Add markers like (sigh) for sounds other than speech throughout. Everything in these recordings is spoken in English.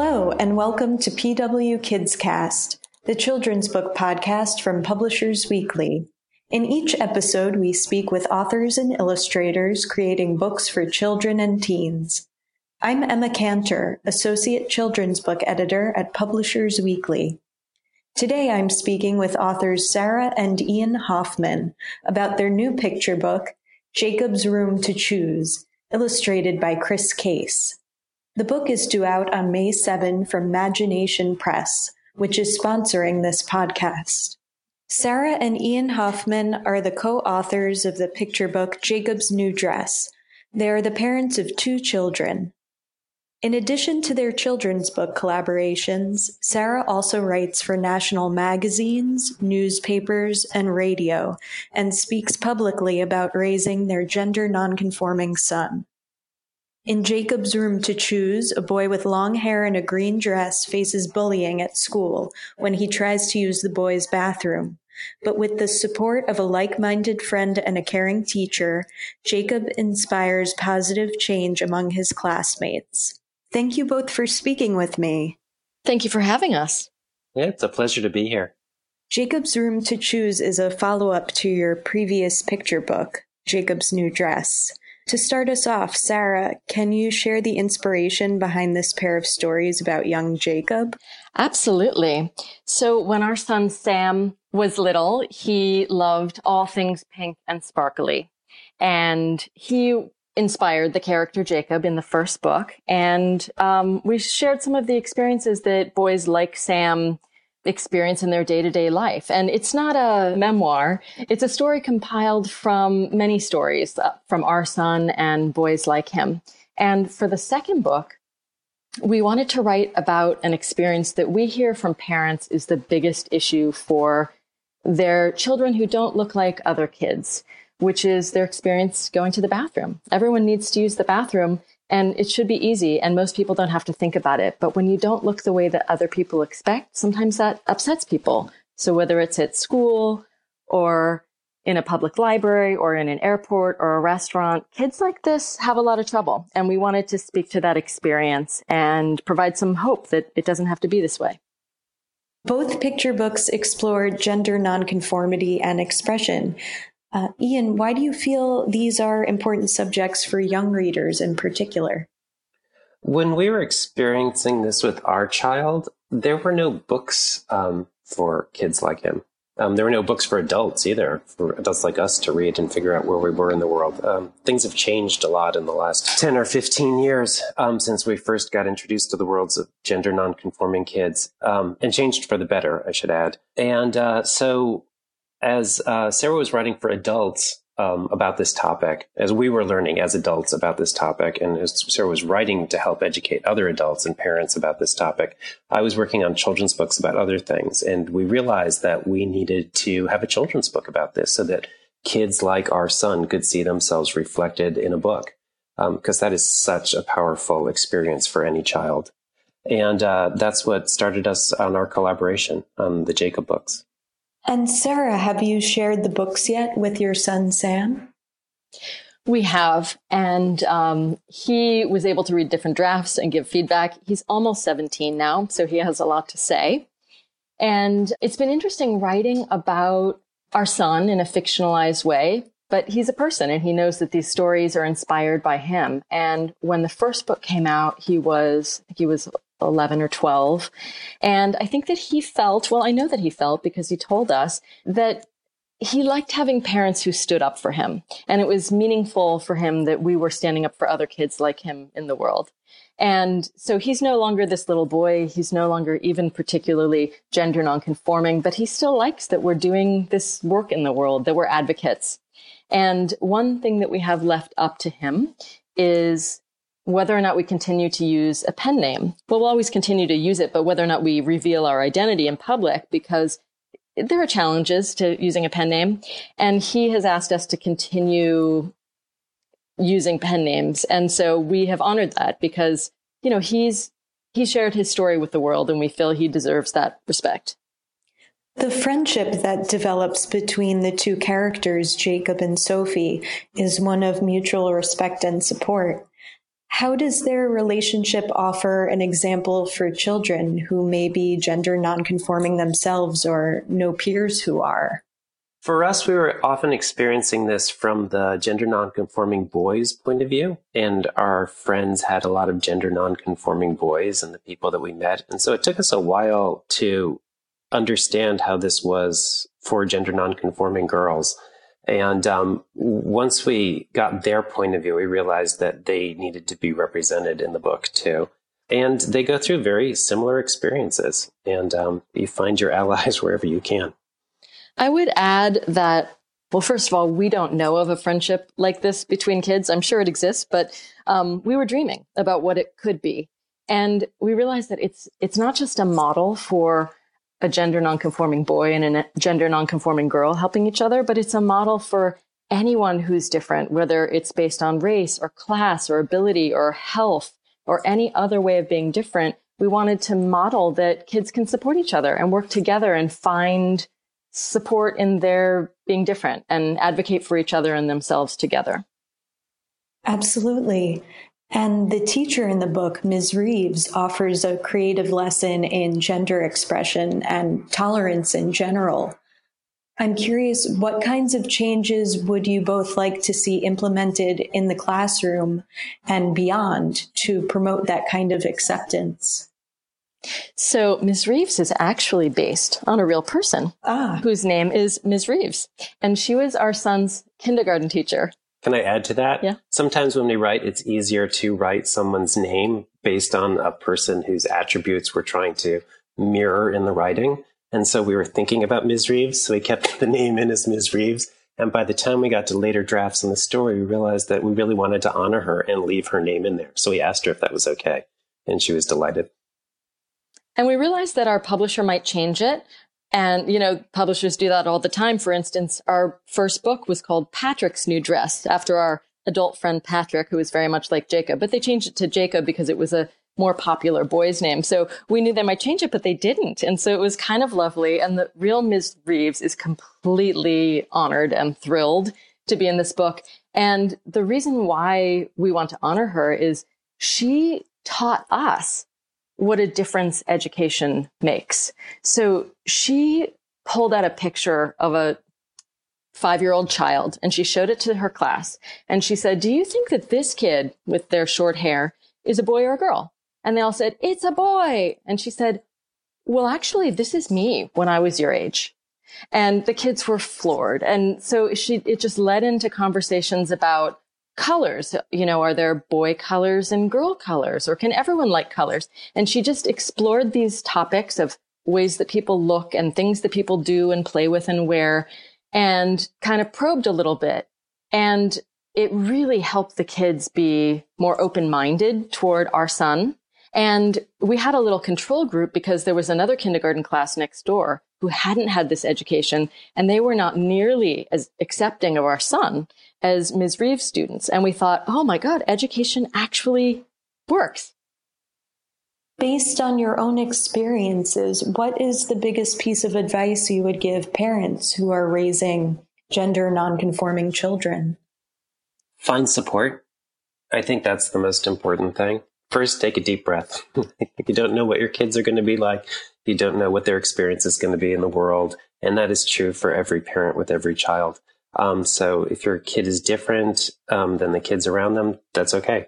Hello, and welcome to PW Kids Cast, the children's book podcast from Publishers Weekly. In each episode, we speak with authors and illustrators creating books for children and teens. I'm Emma Kantor, Associate Children's Book Editor at Publishers Weekly. Today I'm speaking with authors Sarah and Ian Hoffman about their new picture book, Jacob's Room to Choose, illustrated by Chris Case. The book is due out on May 7 from Magination Press, which is sponsoring this podcast. Sarah and Ian Hoffman are the co-authors of the picture book Jacob's New Dress. They are the parents of two children. In addition to their children's book collaborations, Sarah also writes for national magazines, newspapers, and radio, and speaks publicly about raising their gender nonconforming son. In Jacob's room to choose, a boy with long hair and a green dress faces bullying at school when he tries to use the boys' bathroom. But with the support of a like-minded friend and a caring teacher, Jacob inspires positive change among his classmates. Thank you both for speaking with me. Thank you for having us. Yeah, it's a pleasure to be here. Jacob's Room to Choose is a follow-up to your previous picture book, Jacob's New Dress. To start us off, Sarah, can you share the inspiration behind this pair of stories about young Jacob? Absolutely. So when our son Sam was little, he loved all things pink and sparkly. And he inspired the character Jacob in the first book. And um, we shared some of the experiences that boys like Sam experience in their day to day life. And it's not a memoir. It's a story compiled from many stories uh, from our son and boys like him. And for the second book, we wanted to write about an experience that we hear from parents is the biggest issue for their children who don't look like other kids, which is their experience going to the bathroom. Everyone needs to use the bathroom and it should be easy, and most people don't have to think about it. But when you don't look the way that other people expect, sometimes that upsets people. So whether it's at school or in a public library or in an airport or a restaurant, kids like this have a lot of trouble. And we wanted to speak to that experience and provide some hope that it doesn't have to be this way. Both picture books explore gender nonconformity and expression. Uh, Ian, why do you feel these are important subjects for young readers in particular? When we were experiencing this with our child, there were no books um, for kids like him. Um, there were no books for adults either, for adults like us to read and figure out where we were in the world. Um, things have changed a lot in the last 10 or 15 years um, since we first got introduced to the worlds of gender nonconforming kids, um, and changed for the better, I should add. And uh, so as uh, Sarah was writing for adults um, about this topic, as we were learning as adults about this topic, and as Sarah was writing to help educate other adults and parents about this topic, I was working on children's books about other things. And we realized that we needed to have a children's book about this so that kids like our son could see themselves reflected in a book, because um, that is such a powerful experience for any child. And uh, that's what started us on our collaboration on the Jacob books. And Sarah, have you shared the books yet with your son, Sam? We have, and um, he was able to read different drafts and give feedback. He's almost 17 now, so he has a lot to say. And it's been interesting writing about our son in a fictionalized way, but he's a person and he knows that these stories are inspired by him. And when the first book came out, he was, he was 11 or 12. And I think that he felt, well, I know that he felt because he told us that he liked having parents who stood up for him. And it was meaningful for him that we were standing up for other kids like him in the world. And so he's no longer this little boy. He's no longer even particularly gender nonconforming, but he still likes that we're doing this work in the world, that we're advocates. And one thing that we have left up to him is whether or not we continue to use a pen name. Well, we'll always continue to use it, but whether or not we reveal our identity in public because there are challenges to using a pen name. And he has asked us to continue using pen names. And so we have honored that because, you know, he's, he shared his story with the world and we feel he deserves that respect. The friendship that develops between the two characters, Jacob and Sophie, is one of mutual respect and support. How does their relationship offer an example for children who may be gender nonconforming themselves or know peers who are? For us, we were often experiencing this from the gender nonconforming boys' point of view, and our friends had a lot of gender nonconforming boys and the people that we met. And so it took us a while to understand how this was for gender nonconforming girls. And um, once we got their point of view, we realized that they needed to be represented in the book too. And they go through very similar experiences, and um, you find your (laughs) allies wherever you can. I would add that, well, first of all, we don't know of a friendship like this between kids. I'm sure it exists, but um, we were dreaming about what it could be. And we realized that it's, it's not just a model for a gender nonconforming boy and a gender nonconforming girl helping each other, but it's a model for anyone who's different, whether it's based on race or class or ability or health or any other way of being different. We wanted to model that kids can support each other and work together and find support in their being different and advocate for each other and themselves together. Absolutely. And the teacher in the book, Ms. Reeves, offers a creative lesson in gender expression and tolerance in general. I'm curious, what kinds of changes would you both like to see implemented in the classroom and beyond to promote that kind of acceptance? So Ms. Reeves is actually based on a real person ah. whose name is Ms. Reeves. And she was our son's kindergarten teacher. Can I add to that? Yeah. Sometimes when we write, it's easier to write someone's name based on a person whose attributes we're trying to mirror in the writing. And so we were thinking about Ms. Reeves, so we kept (laughs) the name in as Ms. Reeves. And by the time we got to later drafts in the story, we realized that we really wanted to honor her and leave her name in there. So we asked her if that was okay. And she was delighted. And we realized that our publisher might change it. And, you know, publishers do that all the time. For instance, our first book was called Patrick's New Dress after our adult friend Patrick, who was very much like Jacob, but they changed it to Jacob because it was a more popular boy's name. So we knew they might change it, but they didn't. And so it was kind of lovely. And the real Ms. Reeves is completely honored and thrilled to be in this book. And the reason why we want to honor her is she taught us what a difference education makes. So she pulled out a picture of a five year old child and she showed it to her class. And she said, Do you think that this kid with their short hair is a boy or a girl? And they all said, It's a boy. And she said, Well, actually, this is me when I was your age. And the kids were floored. And so she, it just led into conversations about colors. You know, are there boy colors and girl colors or can everyone like colors? And she just explored these topics of ways that people look and things that people do and play with and wear and kind of probed a little bit. And it really helped the kids be more open minded toward our son. And we had a little control group because there was another kindergarten class next door who hadn't had this education and they were not nearly as accepting of our son as Ms. Reeves students. And we thought, oh my God, education actually works. Based on your own experiences, what is the biggest piece of advice you would give parents who are raising gender nonconforming children? Find support. I think that's the most important thing. First, take a deep breath. (laughs) you don't know what your kids are going to be like. You don't know what their experience is going to be in the world. And that is true for every parent with every child. Um, so if your kid is different um, than the kids around them, that's okay.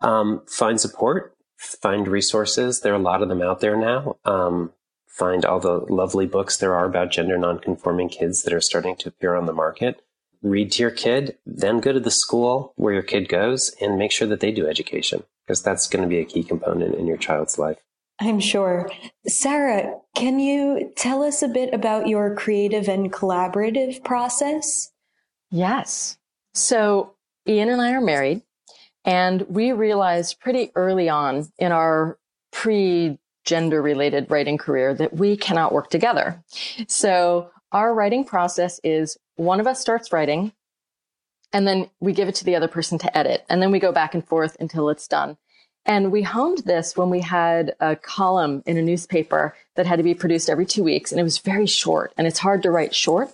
Um, find support, find resources. There are a lot of them out there now. Um, find all the lovely books there are about gender nonconforming kids that are starting to appear on the market. Read to your kid, then go to the school where your kid goes and make sure that they do education because that's going to be a key component in your child's life. I'm sure. Sarah, can you tell us a bit about your creative and collaborative process? Yes. So Ian and I are married, and we realized pretty early on in our pre gender related writing career that we cannot work together. So our writing process is one of us starts writing and then we give it to the other person to edit and then we go back and forth until it's done. And we honed this when we had a column in a newspaper that had to be produced every two weeks and it was very short and it's hard to write short.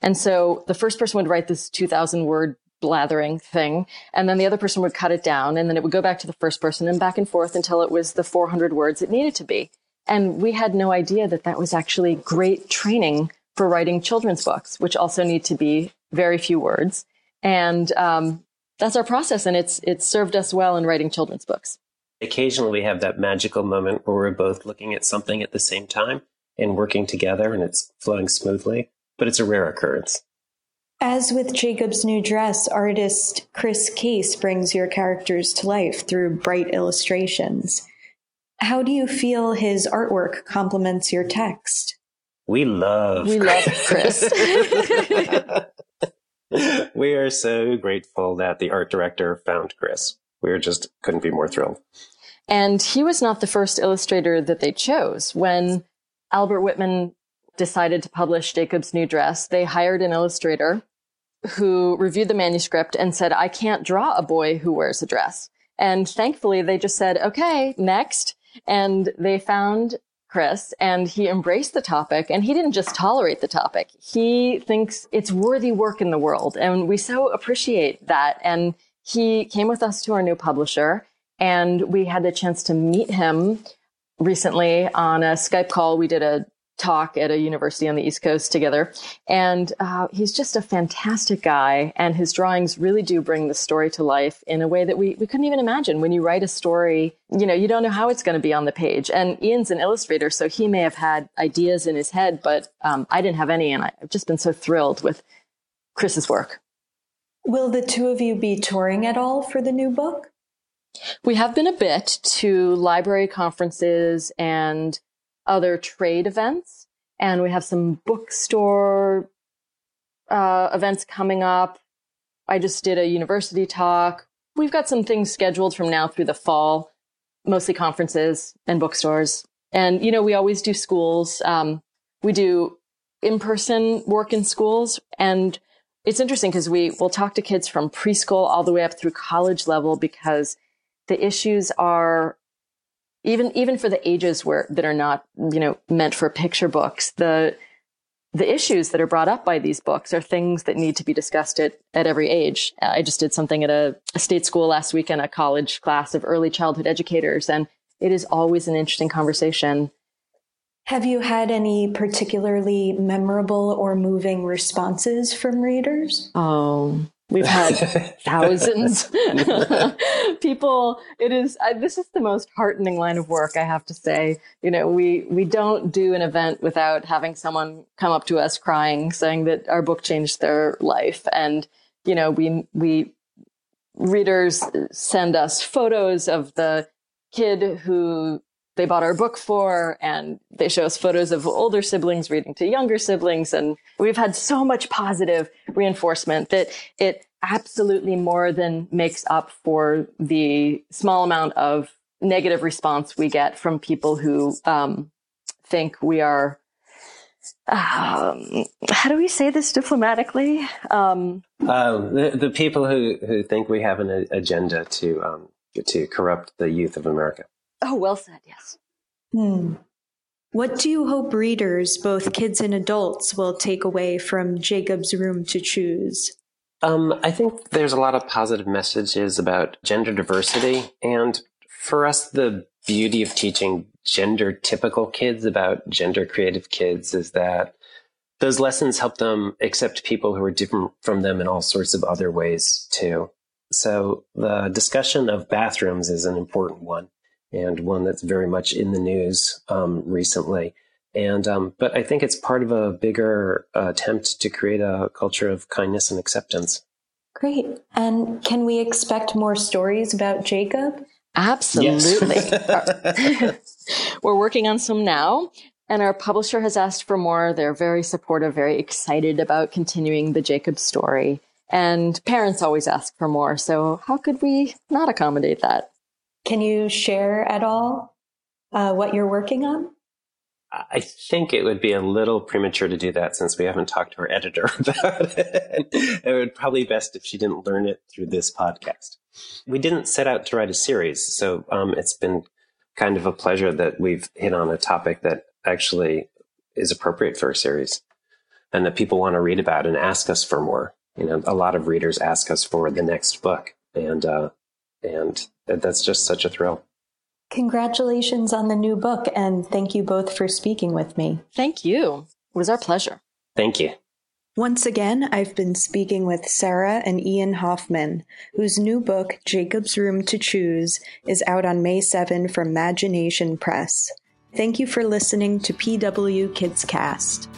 And so the first person would write this 2000 word blathering thing. And then the other person would cut it down and then it would go back to the first person and back and forth until it was the 400 words it needed to be. And we had no idea that that was actually great training for writing children's books, which also need to be very few words. And um, that's our process, and it's it's served us well in writing children's books. Occasionally, we have that magical moment where we're both looking at something at the same time and working together, and it's flowing smoothly. But it's a rare occurrence. As with Jacob's new dress, artist Chris Case brings your characters to life through bright illustrations. How do you feel his artwork complements your text? We love we love Chris. (laughs) we are so grateful that the art director found Chris. We are just couldn't be more thrilled. And he was not the first illustrator that they chose. When Albert Whitman decided to publish Jacob's New Dress, they hired an illustrator who reviewed the manuscript and said, I can't draw a boy who wears a dress. And thankfully, they just said, okay, next. And they found Chris, and he embraced the topic and he didn't just tolerate the topic. He thinks it's worthy work in the world. And we so appreciate that. And he came with us to our new publisher and we had the chance to meet him recently on a Skype call. We did a talk at a university on the East Coast together. And uh, he's just a fantastic guy. And his drawings really do bring the story to life in a way that we, we couldn't even imagine. When you write a story, you know, you don't know how it's going to be on the page. And Ian's an illustrator, so he may have had ideas in his head, but um, I didn't have any. And I've just been so thrilled with Chris's work. Will the two of you be touring at all for the new book? We have been a bit to library conferences and other trade events. And we have some bookstore uh, events coming up. I just did a university talk. We've got some things scheduled from now through the fall, mostly conferences and bookstores. And, you know, we always do schools. Um, we do in person work in schools. And it's interesting because we will talk to kids from preschool all the way up through college level because the issues are even even for the ages where that are not you know meant for picture books the the issues that are brought up by these books are things that need to be discussed at, at every age. I just did something at a, a state school last week in a college class of early childhood educators, and it is always an interesting conversation. Have you had any particularly memorable or moving responses from readers? Oh, We've had (laughs) thousands. (laughs) People, it is, I, this is the most heartening line of work, I have to say. You know, we, we don't do an event without having someone come up to us crying, saying that our book changed their life. And, you know, we, we, readers send us photos of the kid who they bought our book for and they show us photos of older siblings reading to younger siblings and we've had so much positive reinforcement that it absolutely more than makes up for the small amount of negative response we get from people who um, think we are um, how do we say this diplomatically? Um, um, the, the people who, who think we have an agenda to um, to corrupt the youth of America. Oh, well said, yes. Hmm. What do you hope readers, both kids and adults, will take away from Jacob's Room to Choose? Um, I think there's a lot of positive messages about gender diversity. And for us, the beauty of teaching gender typical kids about gender creative kids is that those lessons help them accept people who are different from them in all sorts of other ways too. So the discussion of bathrooms is an important one and one that's very much in the news um, recently. And um, but I think it's part of a bigger uh, attempt to create a culture of kindness and acceptance. Great. And can we expect more stories about Jacob? Absolutely. Yes. (laughs) (laughs) We're working on some now. And our publisher has asked for more. They're very supportive, very excited about continuing the Jacob story. And parents always ask for more. So, how could we not accommodate that? Can you share at all uh, what you're working on? I think it would be a little premature to do that since we haven't talked to our editor (laughs) about it. it would probably be best if she didn't learn it through this podcast. We didn't set out to write a series, so um, it's been kind of a pleasure that we've hit on a topic that actually is appropriate for a series and that people want to read about and ask us for more. you know, a lot of readers ask us for the next book, and uh, and that's just such a thrill. Congratulations on the new book, and thank you both for speaking with me. Thank you. It was our pleasure. Thank you. Once again, I've been speaking with Sarah and Ian Hoffman, whose new book, Jacob's Room to Choose, is out on May 7 from Magination Press. Thank you for listening to PW Kids Cast.